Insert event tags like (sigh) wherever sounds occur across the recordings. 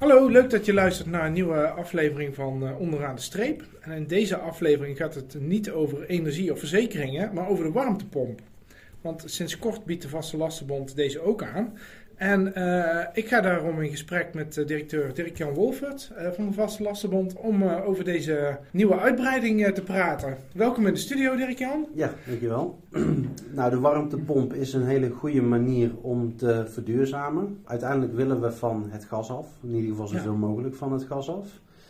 Hallo, leuk dat je luistert naar een nieuwe aflevering van uh, Onderaan de Streep. En in deze aflevering gaat het niet over energie of verzekeringen, maar over de warmtepomp. Want sinds kort biedt de Vaste Lastenbond deze ook aan. En uh, ik ga daarom in gesprek met uh, directeur Dirk-Jan Wolfert uh, van de Vaste Lastenbond om over deze nieuwe uitbreiding te praten. Welkom in de studio, Dirk-Jan. Ja, dankjewel. (clears throat) nou, de warmtepomp is een hele goede manier om te verduurzamen. Uiteindelijk willen we van het gas af, in ieder geval zoveel ja. mogelijk van het gas af.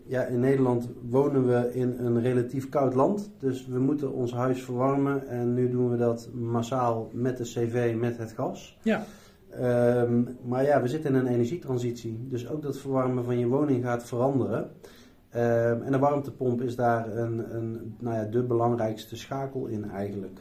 Ja, in Nederland wonen we in een relatief koud land, dus we moeten ons huis verwarmen en nu doen we dat massaal met de cv, met het gas. Ja. Um, maar ja, we zitten in een energietransitie. Dus ook dat verwarmen van je woning gaat veranderen. Um, en de warmtepomp is daar een, een, nou ja, de belangrijkste schakel in eigenlijk.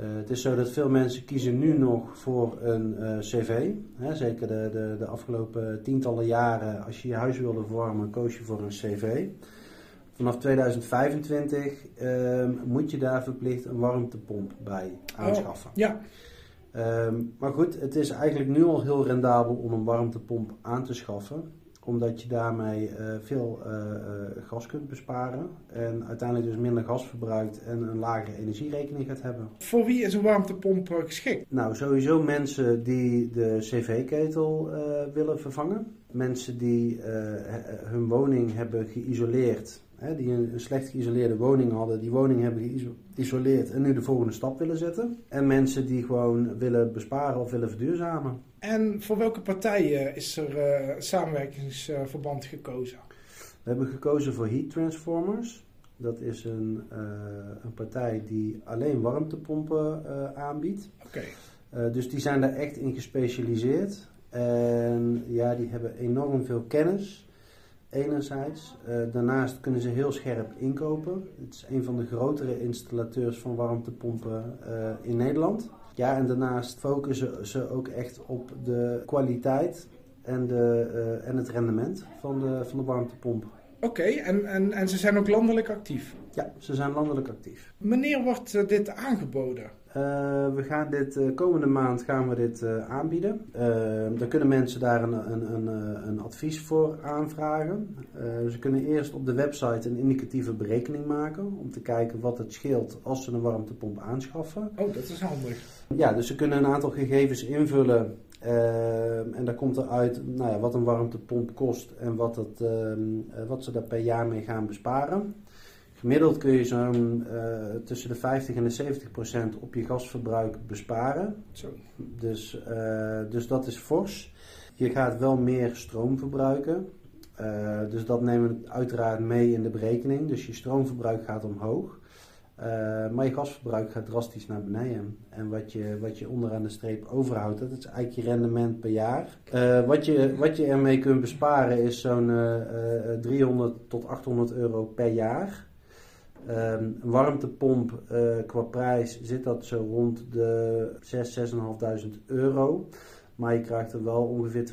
Uh, het is zo dat veel mensen kiezen nu nog voor een uh, cv. Hè, zeker de, de, de afgelopen tientallen jaren, als je je huis wilde verwarmen, koos je voor een cv. Vanaf 2025 um, moet je daar verplicht een warmtepomp bij aanschaffen. Oh, ja. Um, maar goed, het is eigenlijk nu al heel rendabel om een warmtepomp aan te schaffen. Omdat je daarmee uh, veel uh, uh, gas kunt besparen. En uiteindelijk dus minder gas verbruikt en een lagere energierekening gaat hebben. Voor wie is een warmtepomp geschikt? Nou, sowieso mensen die de cv-ketel willen vervangen. Mensen die hun woning hebben geïsoleerd hè, die een, slecht geïsoleerde woning hadden, die woning hebben geïsoleerd en nu de volgende stap willen zetten. En mensen die gewoon willen besparen of willen verduurzamen. En voor welke partijen is er uh, samenwerkingsverband gekozen? We hebben gekozen voor Heat Transformers. Dat is een, uh, een partij die alleen warmtepompen uh, aanbiedt. Oké. Okay. dus die zijn daar echt in gespecialiseerd. En ja, die hebben enorm veel kennis enerzijds. Uh, daarnaast kunnen ze heel scherp inkopen. Het is een van de grotere installateurs van warmtepompen uh, in Nederland. Ja, en daarnaast focussen ze ook echt op de kwaliteit en, de, uh, en het rendement van de, van de warmtepomp. Oké, okay, en, en, en ze zijn ook landelijk actief? Ja, ze zijn landelijk actief. Wanneer wordt dit aangeboden? Uh, we gaan dit uh, komende maand gaan we dit aanbieden. dan kunnen mensen daar een, een, een, een advies voor aanvragen. ze kunnen eerst op de website een indicatieve berekening maken om te kijken wat het scheelt als ze een warmtepomp aanschaffen. Oh, dat is handig. Ja, dus ze kunnen een aantal gegevens invullen en daar komt eruit nou ja, wat een warmtepomp kost en wat, het, wat ze daar per jaar mee gaan besparen. Gemiddeld kun je zo'n uh, tussen de 50 en de 70 procent op je gasverbruik besparen. Zo. Dus, uh, dus dat is fors. Je gaat wel meer stroom verbruiken. Uh, dus dat nemen we uiteraard mee in de berekening. Dus je stroomverbruik gaat omhoog. Maar je gasverbruik gaat drastisch naar beneden. En wat je, wat je onderaan de streep overhoudt, dat is eigenlijk je rendement per jaar. wat, je, wat je ermee kunt besparen is zo'n 300 tot 800 euro per jaar. Um, een warmtepomp uh, qua prijs zit dat zo rond de 6, 6.500 euro. Maar je krijgt er wel ongeveer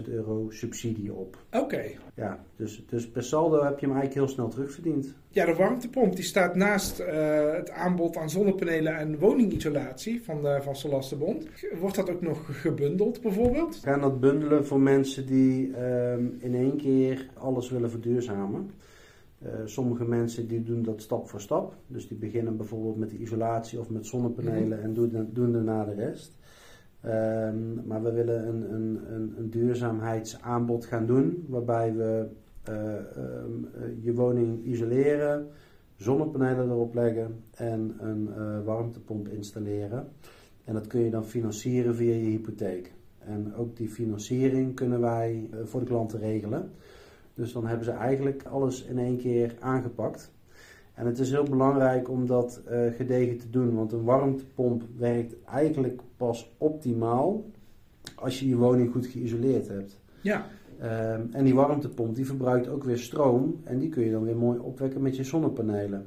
2.500 euro subsidie op. Oké. Okay. Ja, dus, dus per saldo heb je hem eigenlijk heel snel terugverdiend. Ja, de warmtepomp die staat naast uh, het aanbod aan zonnepanelen en woningisolatie van de Lastenbond. Wordt dat ook nog gebundeld bijvoorbeeld? We gaan dat bundelen voor mensen die um, in één keer alles willen verduurzamen. Uh, sommige mensen die doen dat stap voor stap. Dus die beginnen bijvoorbeeld met de isolatie of met zonnepanelen mm-hmm. en doen, doen daarna de rest. Um, maar we willen een, een, een, een, duurzaamheidsaanbod gaan doen waarbij we uh, um, je woning isoleren, zonnepanelen erop leggen en een uh, warmtepomp installeren. En dat kun je dan financieren via je hypotheek. En ook die financiering kunnen wij voor de klanten regelen. Dus dan hebben ze eigenlijk alles in één keer aangepakt. En het is heel belangrijk om dat uh, gedegen te doen, want een warmtepomp werkt eigenlijk pas optimaal als je je woning goed geïsoleerd hebt. Ja. Um, en die warmtepomp die verbruikt ook weer stroom en die kun je dan weer mooi opwekken met je zonnepanelen.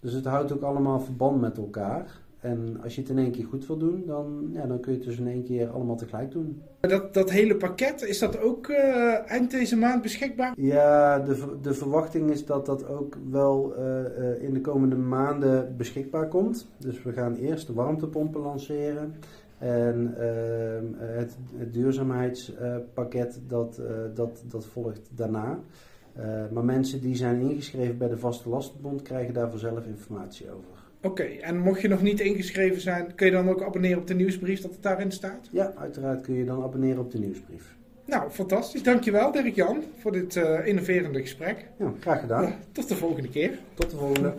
Dus het houdt ook allemaal verband met elkaar. En als je het in één keer goed wil doen, dan, ja, dan kun je het dus in één keer allemaal tegelijk doen. Dat, dat hele pakket, is dat ook uh, eind deze maand beschikbaar? Ja, de, de verwachting is dat dat ook wel uh, uh, in de komende maanden beschikbaar komt. Dus we gaan eerst de warmtepompen lanceren. En ehm, het, het duurzaamheidspakket dat, eh, dat, dat volgt daarna. Eh, maar mensen die zijn ingeschreven bij de Vaste Lastenbond krijgen daarvoor zelf informatie over. Oké, en mocht je nog niet ingeschreven zijn, kun je dan ook abonneren op de nieuwsbrief dat het daarin staat? Ja, uiteraard kun je dan abonneren op de nieuwsbrief. Nou, fantastisch. Dankjewel Dirk-Jan voor dit uh, innoverende gesprek. Ja, graag gedaan. tot de volgende keer. Tot de volgende.